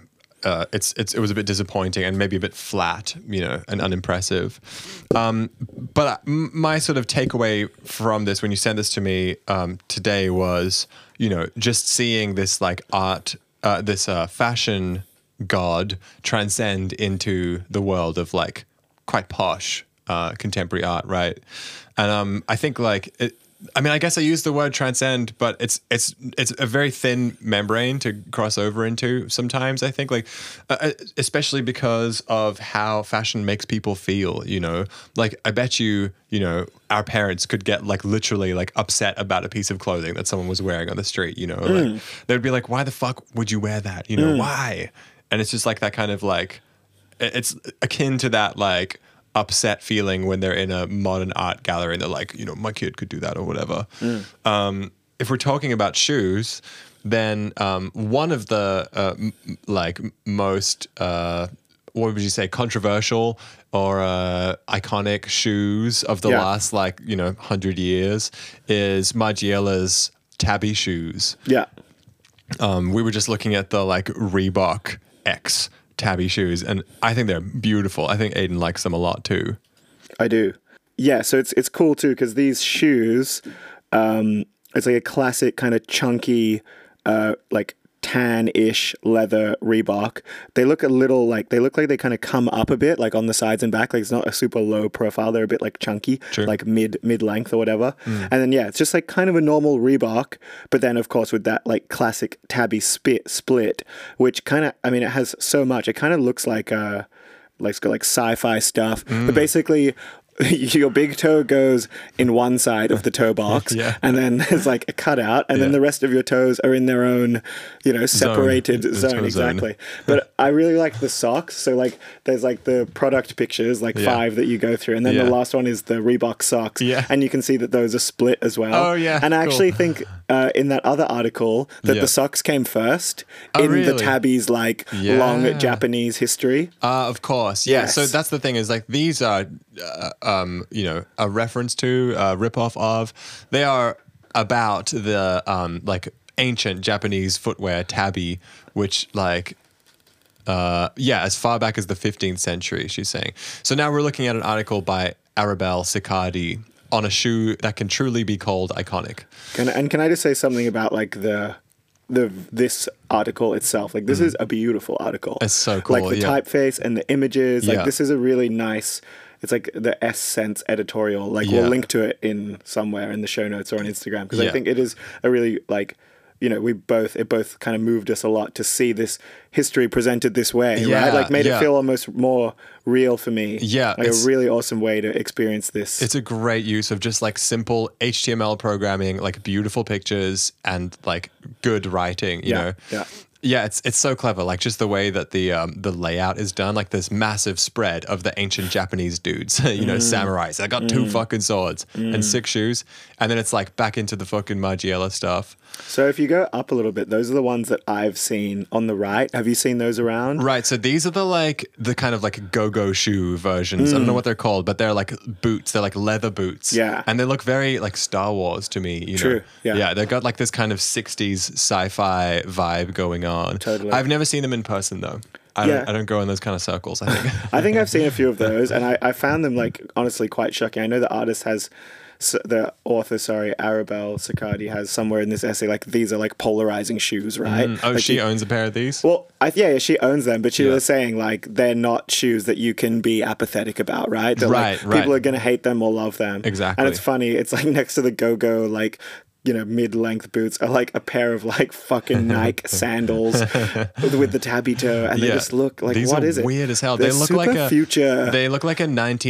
uh, it's it's it was a bit disappointing and maybe a bit flat, you know, and unimpressive. Um, but my sort of takeaway from this when you sent this to me um, today was, you know, just seeing this like art, uh, this uh, fashion god transcend into the world of like quite posh uh, contemporary art, right? And um, I think like it, I mean, I guess I use the word transcend, but it's it's it's a very thin membrane to cross over into. Sometimes I think like, uh, uh, especially because of how fashion makes people feel. You know, like I bet you, you know, our parents could get like literally like upset about a piece of clothing that someone was wearing on the street. You know, like they'd be like, "Why the fuck would you wear that? You know, why?" And it's just like that kind of like it's akin to that like upset feeling when they're in a modern art gallery and they're like, you know, my kid could do that or whatever. Um, if we're talking about shoes, then um, one of the uh, m- like most uh, what would you say controversial or uh, iconic shoes of the Yeah. last like you know hundred years is Margiela's tabi shoes Yeah. um, we were just looking at the like Reebok X tabi shoes, and I think they're beautiful. I think Aiden likes them a lot too. I do. Yeah, so it's it's cool too because these shoes, um, it's like a classic kind of chunky, uh, like tan-ish leather Reebok. They look a little like they look like they kind of come up a bit, like on the sides and back. Like it's not a super low profile. They're a bit like chunky, Sure. like mid mid length or whatever. And then yeah, it's just like kind of a normal Reebok, but then of course with that like classic tabi spit split, which kind of I mean it has so much. It kind of looks like uh like it's got like sci-fi stuff, but basically [laughs] your big toe goes in one side of the toe [laughs] box, Yeah. and then [laughs] there's like a cutout, and then the rest of your toes are in their own, you know, separated zone. zone. Exactly. but I really like the socks. So like, there's like the product pictures, like Yeah. five that you go through, and then Yeah. the last one is the Reebok socks. Yeah. and you can see that those are split as well. Oh, yeah, and I cool. actually think uh, in that other article that Yeah. the socks came first Oh, in the tabi's like Yeah. long Japanese history. Uh, of course, yeah. Yes. So that's the thing is like these are, uh, um, you know, a reference to, a ripoff of. They are about the um, like ancient Japanese footwear tabi, which like. Uh, yeah, as far back as the 15th century, she's saying. So now we're looking at an article by Arabelle Sicardi on a shoe that can truly be called iconic. Can, and can I just say something about like the the this article itself? Like this is a beautiful article. Mm. It's so cool. Like the yeah. typeface and the images. Like Yeah. this is a really nice. It's like the SSENSE editorial. Like Yeah. we'll link to it in somewhere in the show notes or on Instagram because I think it is a really like. You know, we both it both kind of moved us a lot to see this history presented this way, Yeah, right? Like made yeah. it feel almost more real for me. Yeah, like a really awesome way to experience this. It's a great use of just like simple HTML programming, like beautiful pictures and like good writing, you Yeah, know. yeah. Yeah, it's it's so clever. Like just the way that the um, the layout is done, like this massive spread of the ancient Japanese dudes, [laughs] you know, Mm. samurais. I got two fucking swords and six shoes, and then it's like back into the fucking Margiela stuff. So if you go up a little bit, those are the ones that I've seen on the right. Have you seen those around? Right. So these are the like the kind of like go-go shoe versions. I don't know what they're called, but they're like boots. They're like leather boots. Mm. Yeah. And they look very like Star Wars to me. You True, Know? yeah. Yeah. They've got like this kind of '60s sci-fi vibe going on. Totally. I've never seen them in person though. I Yeah. don't. I don't go in those kind of circles. I think. [laughs] I think I've seen a few of [laughs] those, and I, I found them like honestly quite shocking. I know the artist has, the author, sorry, Arabelle Sicardi has somewhere in this essay like these are like polarizing shoes, right? Mm. oh, Like, she owns a pair of these. Well, I, yeah, yeah, she owns them, but she Yeah. was saying like they're not shoes that you can be apathetic about, right? That, Right, like, right. People are gonna hate them or love them. Exactly. And it's funny. It's like next to the go go like. You know, mid-length boots are like a pair of like fucking [laughs] Nike sandals with, with the tabi toe, and they just look like these what is it? weird as hell. They're they look like a future. They look like a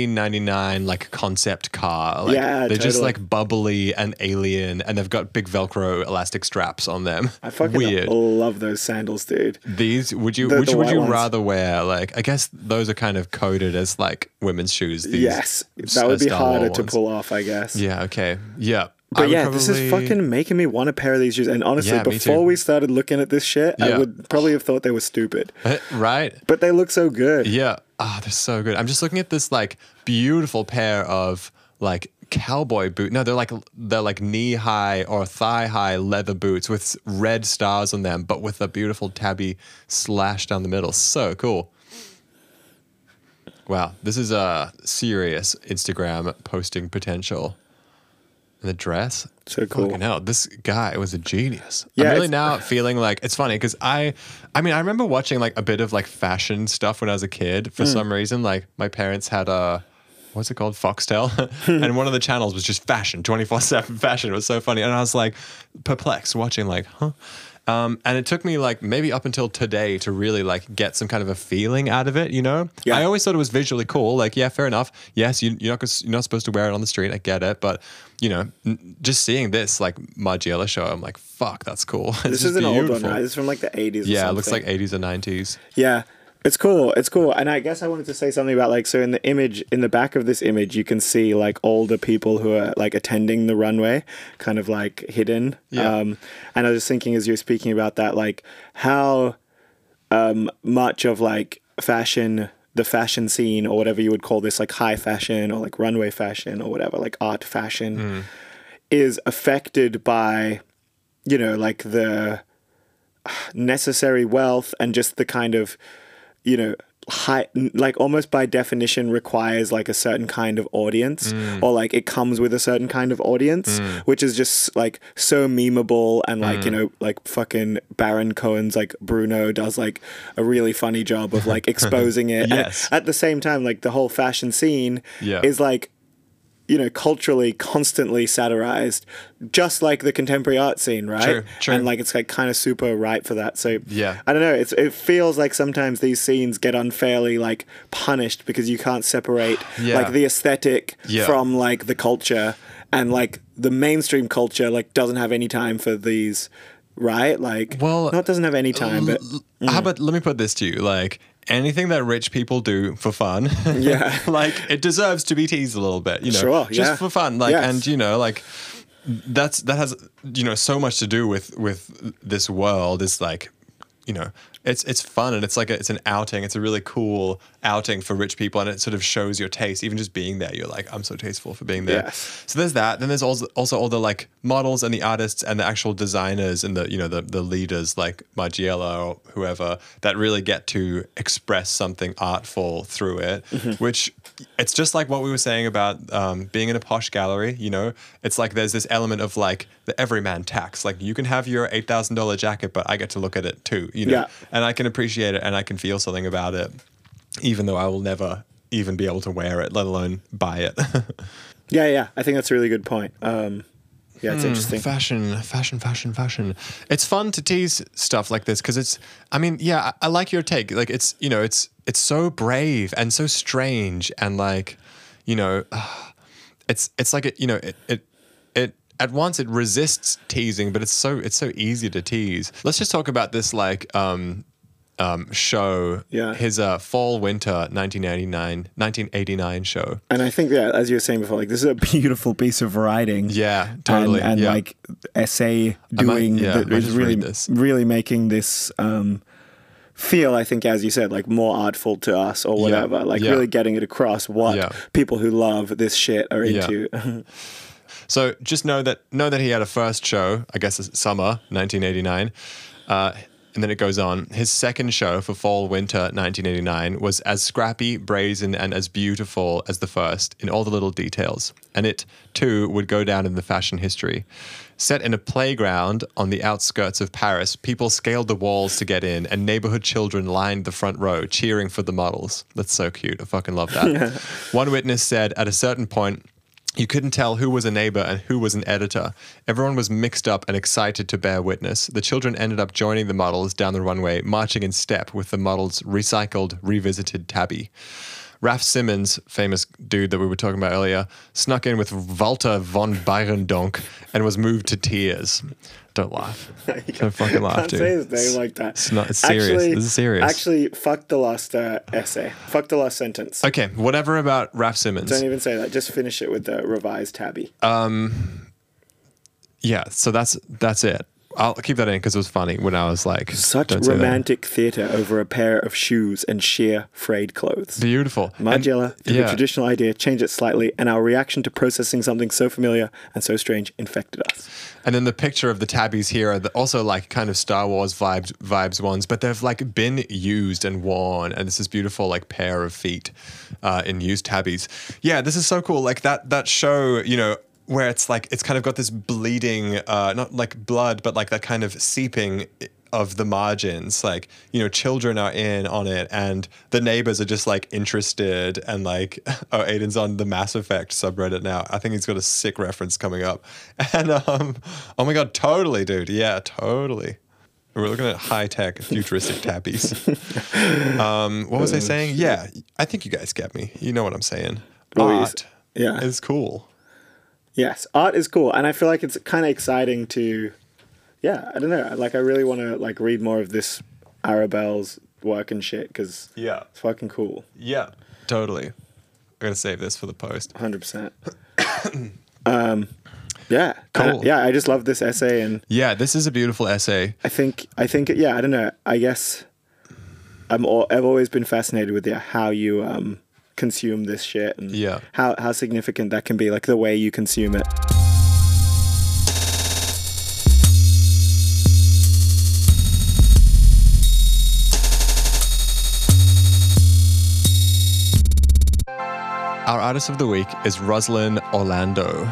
1999 like concept car. Like, Yeah, they're just like bubbly and alien, and they've got big Velcro elastic straps on them. I fucking weird. love those sandals, dude. These would you The- would the you, would you ones. rather wear like I guess those are kind of coded as like women's shoes. These yes, that would be harder to pull off, I guess. Yeah. Okay. Yeah. But yeah, this is fucking making me want a pair of these shoes. And honestly, Yeah, before we started looking at this shit, I would probably have thought they were stupid. [laughs] right. But they look so good. Yeah. Ah, they're so good. I'm just looking at this like beautiful pair of like cowboy boot. No, they're like they're like knee high or thigh high leather boots with red stars on them, but with a beautiful tabi slash down the middle. So cool. Wow, this is a serious Instagram posting potential. The dress, So cool. Fucking hell, this guy was a genius. Yeah, I'm really now [laughs] feeling like it's funny because I, I mean, I remember watching like a bit of like fashion stuff when I was a kid. For hmm. some reason, like my parents had a, what's it called, Foxtel, [laughs] and one of the channels was just fashion, twenty four seven fashion. It was so funny, and I was like perplexed watching, like, huh. Um, and it took me like maybe up until today to really like get some kind of a feeling out of it, you know. Yeah. I always thought it was visually cool. Like, yeah, fair enough. Yes, you, you're not you're not supposed to wear it on the street. I get it, but you know, n- just seeing this like Margiela show, I'm like, fuck, that's cool. It's [laughs] This is an old one, right? This is from like the 80s. or Yeah, it looks like 80s or 90s. Yeah. It's cool. It's cool. And I guess I wanted to say something about like so in the image in the back of this image you can see like older people who are like attending the runway kind of like hidden. Yeah. Um and I was just thinking as you were speaking about that like how um much of like fashion the fashion scene or whatever you would call this like high fashion or like runway fashion or whatever like art fashion is affected by you know like the necessary wealth and just the kind of you know high like almost by definition requires like a certain kind of audience mm. or like it comes with a certain kind of audience mm. which is just like so memeable and like you mm. know like fucking Baron Cohen's like Bruno does like a really funny job of like [laughs] exposing it Yes. at the same time like the whole fashion scene Yeah. is like you know culturally constantly satirized just like the contemporary art scene right and like it's like kind of super ripe for that so Yeah. i don't know it's, it feels like sometimes these scenes get unfairly like punished because you can't separate Yeah. like the aesthetic Yeah. from like the culture and like the mainstream culture like doesn't have any time for these right like Well, not doesn't have any time but L- How mm. about let me put this to you? Like anything that rich people do for fun, [laughs] Yeah. like it deserves to be teased a little bit. You know, Sure, just yeah. for fun. Like, Yes. and you know, like that's that has you know so much to do with with this world. Is like, you know. It's, it's fun and it's like a, it's an outing. It's a really cool outing for rich people, and it sort of shows your taste. Even just being there, you're like, I'm so tasteful for being there. Yes. So there's that. Then there's also also all the like models and the artists and the actual designers and the you know the the leaders like Margiela or whoever that really get to express something artful through it, which it's just like what we were saying about um, being in a posh gallery. You know, it's like there's this element of like the everyman tax. Like you can have your eight thousand dollar jacket, but I get to look at it too. You know, Yeah. And I can appreciate it and I can feel something about it, even though I will never even be able to wear it, let alone buy it. [laughs] yeah yeah i think that's a really good point um yeah it's interesting Fashion, fashion, fashion, fashion. It's fun to tease stuff like this because it's. I mean, yeah, I, I like your take. Like, it's you know, it's it's so brave and so strange and like, you know, [sighs] it's it's like it. You know, it it at once it resists teasing, but it's so it's so easy to tease. Let's just talk about this like um um show. Yeah. His uh fall winter 1989 1989 show. And I think that, as you were saying before, like this is a beautiful piece of writing. Yeah, totally. And, and yeah. like essay might- doing yeah, that is really, this. really making this um, feel, I think, as you said, like more artful to us or whatever. Like yeah. really getting it across what Yeah. people who love this shit are Yeah. into. [laughs] So just know that know that he had a first show, I guess summer 1989, uh, and then it goes on. His second show for fall winter 1989 was as scrappy, brazen, and as beautiful as the first in all the little details, and it too would go down in the fashion history. Set in a playground on the outskirts of Paris, people scaled the walls to get in, and neighborhood children lined the front row, cheering for the models. That's so cute. I fucking love that. [laughs] One witness said at a certain point, you couldn't tell who was a neighbor and who was an editor. Everyone was mixed up and excited to bear witness. The children ended up joining the models down the runway, marching in step with the models' recycled, revisited tabi. Raf Simons, famous dude that we were talking about earlier, snuck in with Walter Van Beirendonck and was moved to tears. Don't laugh. [laughs] Don't fucking laugh, Can't dude. say his name like that. It's not- it's serious. This is serious. Actually, fuck the last uh, essay. Fuck the last sentence. Okay, whatever about Raf Simons. Don't even say that. Just finish it with the revised tabi. Uh, Yeah, so that's that's it. I'll keep that in because it was funny when I was like, Such "Don't say that." romantic theatre over a pair of shoes and sheer frayed clothes. beautiful. Margiela yeah. a traditional idea, changed it slightly, and our reaction to processing something so familiar and so strange infected us. And then the picture of the tabis here are also like kind of Star Wars vibes, vibes ones, but they've like been used and worn, and this is beautiful like pair of feet uh, in used tabis. Yeah, this is so cool. Like that that show, you know, where it's like it's kind of got this bleeding, uh, not like blood, but like that kind of seeping of the margins. Like you know, children are in on it, and the neighbors are just like interested, and like [laughs] oh, Aiden's on the Mass Effect subreddit now. I think he's got a sick reference coming up, [laughs] and um, oh my god, totally, dude, yeah, totally. We're looking at high tech, futuristic tappies. [laughs] Um, what was I saying? Yeah, I think you guys get me. You know what I'm saying. Art yeah. is cool. Yes, art is cool, and I feel like it's kind of exciting to, yeah, I don't know, like I really want to like read more of this Arabelle's work and shit because Yeah, it's fucking cool, yeah, totally. I'm gonna save this for the post. hundred percent. [coughs] Um, yeah, Cool. yeah, I just love this essay, and Yeah, this is a beautiful essay. I think I think yeah, I don't know, I guess I'm all, I've always been fascinated with yeah, how you um consume this shit and Yeah. how how significant that can be, like the way you consume it. Our artist of the week is Roslyn Orlando.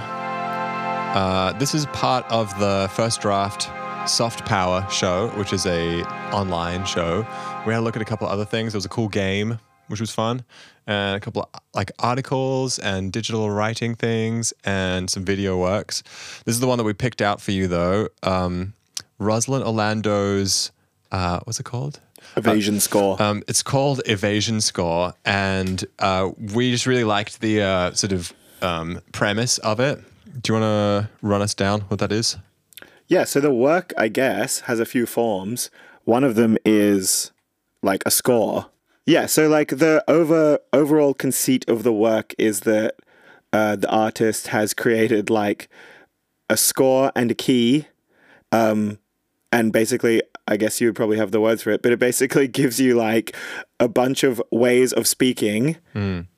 Uh, this is part of the first draft Soft Power show, which is a online show. We had a look at a couple other things. There was a cool game which was fun, and a couple of like articles and digital writing things and some video works. This is the one that we picked out for you though. Um, Rosalind Orlando's uh, what's it called? Evasion score. Um, it's called Evasion Score, and uh, we just really liked the uh, sort of um, premise of it. Do you want to run us down what that is? Yeah, so the work, I guess, has a few forms. One of them is like a score. Yeah, so like the over overall conceit of the work is that uh, the artist has created like a score and a key, um, and basically, I guess you would probably have the words for it, but it basically [laughs] gives you like a bunch of ways of speaking.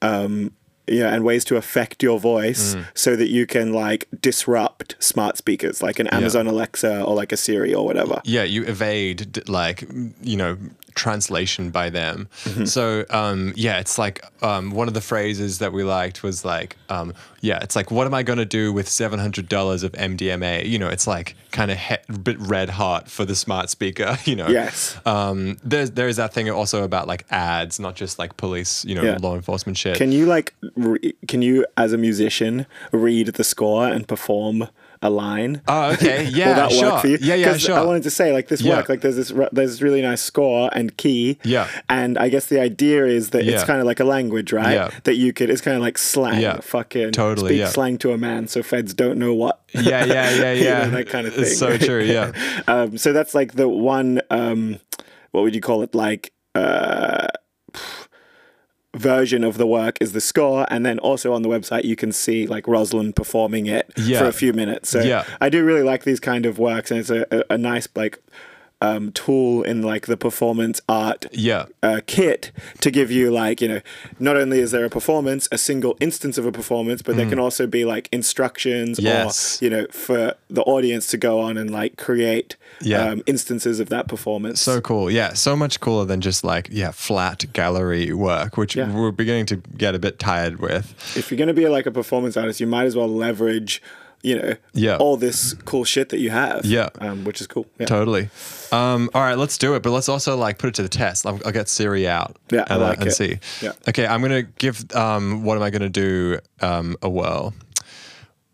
Um, yeah, and ways to affect your voice so that you can like disrupt smart speakers like an Amazon Alexa or like a Siri or whatever. Yeah, you evade like you know translation by them. So um, yeah, it's like um, one of the phrases that we liked was like um, yeah, it's like what am I going to do with seven hundred dollars of MDMA? You know, it's like kind of he- bit red hot for the smart speaker. [laughs] You know, Yes. Um, there's there's that thing also about like ads, not just like police, you know, Yeah. law enforcement shit. Can you like re- can you as a musician read the score and perform a line? oh, okay, [laughs] yeah, Will that sure. work for you? Yeah, yeah, sure. I wanted to say like this Yeah. work, like there's this re- there's this really nice score and key. Yeah. And I guess the idea is that it's kind of like a language, right? Yeah. That you could it's kind of like slang. Yeah. Fucking Totally, speak yeah. slang to a man so feds don't know what. yeah, yeah, [laughs] yeah, You know, yeah. that kind of thing. It's so true. Yeah. [laughs] Um, so that's like the one. Um, what would you call it? Like uh, version of the work is the score, and then also on the website you can see like Rosalind performing it Yeah. for a few minutes. So Yeah. I do really like these kind of works, and it's a, a, a nice like um, tool in like the performance art Yeah. uh, kit to give you like you know not only is there a performance a single instance of a performance but there can also be like instructions Mm. Yes. or you know for the audience to go on and like create Yeah. um, instances of that performance So cool. Yeah. So much cooler than just like, yeah, flat gallery work, which Yeah. we're beginning to get a bit tired with. if you're going to be like a performance artist you might as well leverage you know Yeah. all this cool shit that you have Yeah. um, which is cool yeah. Totally. Um, all right, let's do it. But let's also like put it to the test. I'll, I'll get Siri out. Yeah, I and, uh, and see. Yeah. Okay, I'm gonna give. Um, what am I gonna do? Um, a whirl.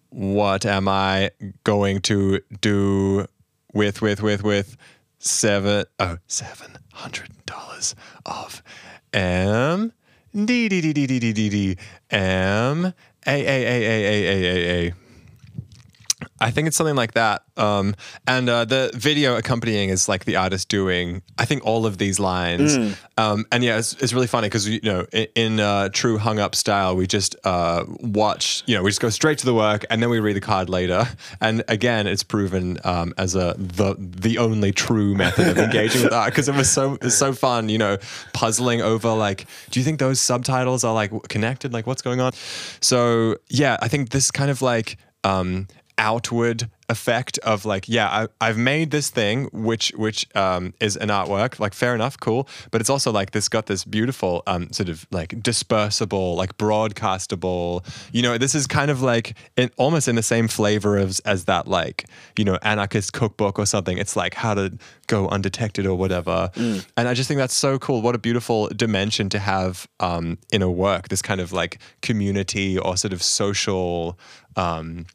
What am I going to do with with with with seven oh seven hundred dollars of M D D D D D D D D M A A A A A A A A. I think it's something like that. Um, and uh, the video accompanying is like the artist doing, I think, all of these lines. Um, and yeah, it's, it's really funny because, you know, in, in uh, true hung up style, we just uh, watch, you know, we just go straight to the work and then we read the card later. And again, it's proven um, as a the the only true method of engaging with art because it was so it's so fun, you know, puzzling over like, do you think those subtitles are like connected? Like, what's going on? So yeah, I think this kind of like um, outward effect of like yeah I, i've made this thing which which um, is an artwork. Like fair enough cool. But it's also like this got this beautiful um, sort of like dispersible like broadcastable you know this is kind of like in, almost in the same flavor as as that like you know anarchist cookbook or something. It's like how to go undetected or whatever. And i just think that's so cool. What a beautiful dimension to have um, in a work this kind of like community or sort of social um,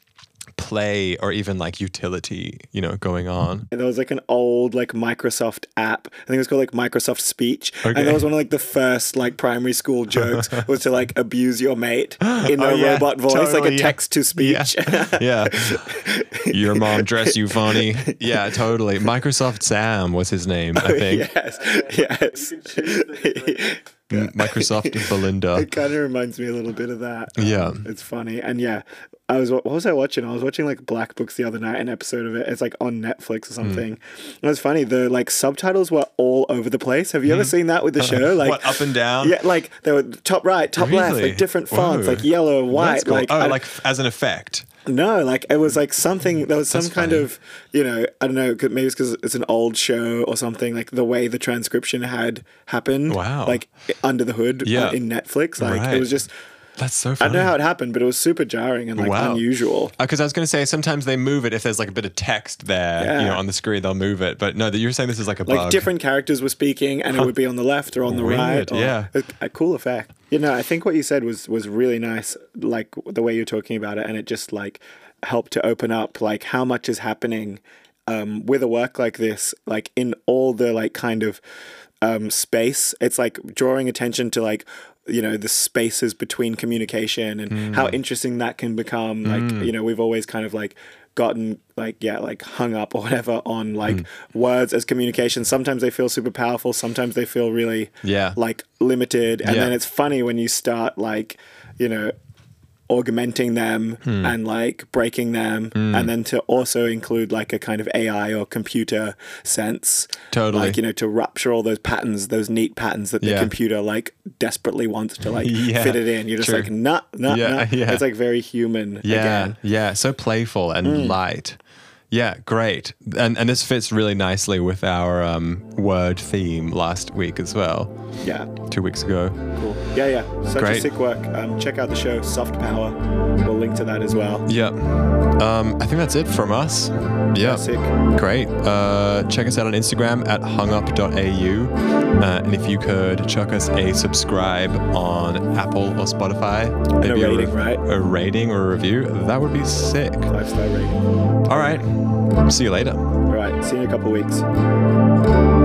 play or even like utility, you know, going on. And there was like an old like Microsoft app. I think it was called like Microsoft Speech. Okay. And that was one of like the first like primary school [laughs] jokes was to like abuse your mate [gasps] in a Oh, yeah, robot voice, like a yeah. text to speech. [laughs] Yeah. Your mom dress you funny. [laughs] Yeah, totally. Microsoft Sam was his name, I oh, think. yes, yes. Microsoft [laughs] Belinda. It kind of reminds me a little bit of that. Yeah. Um, it's funny, and yeah, I was what was I watching? I was watching like Black Books the other night, an episode of it. It's like on Netflix or Hmm. something. And it was funny. The like subtitles were all over the place. Have you ever seen that with the [laughs] show? Like Hmm. what, up and down? Yeah, like they were top right, top left, like different fonts, Whoa. like yellow, white. cool. Like oh, I- like as an effect. No, like it was like something. There was some That's kind funny. of, you know, I don't know Maybe it's because it's an old show or something. Like the way the transcription had happened. Wow. Like under the hood uh, in Netflix. Like Right. it was just That's so I funny. don't know how it happened, but it was super jarring and like Wow. unusual. Because I was going to say sometimes they move it if there's like a bit of text there, you know, on the screen they'll move it. But no, that you're saying this is like a Like bug. different characters were speaking, and it would be on the left or on the right. Weird, or- yeah. a, a cool effect. You know, I think what you said was was really nice. Like the way you're talking about it, and it just like helped to open up like how much is happening um, with a work like this, like in all the like kind of um, space. It's like drawing attention to like you know the spaces between communication and Mm. how interesting that can become. Like you know, we've always kind of like gotten like yeah like hung up or whatever on like Mm. words as communication sometimes they feel super powerful sometimes they feel really Yeah. like limited and Yeah. then it's funny when you start like you know augmenting them Hmm. and like breaking them and then to also include like a kind of ai or computer sense Totally. like you know to rupture all those patterns those neat patterns that the Yeah. computer like desperately wants to like [laughs] Yeah, fit it in you're just true. like nah nah Yeah, nah [laughs] yeah. it's like very human Yeah, again Hmm. yeah, so playful and light. Yeah, great. And and this fits really nicely with our um, word theme last week as well. yeah Two weeks ago. Cool. Yeah, yeah. Such Great. a sick work. Um, check out the show Soft Power. We'll link to that as well. Yeah. Um, I think that's it from us. Yeah. Sick. Great. Uh, check us out on Instagram at hungup.au. Uh, and if you could chuck us a subscribe on Apple or Spotify, maybe a rating, right? A rating or a review, that would be sick. Five star rating. All right. See you later. All right. See you in a couple of weeks.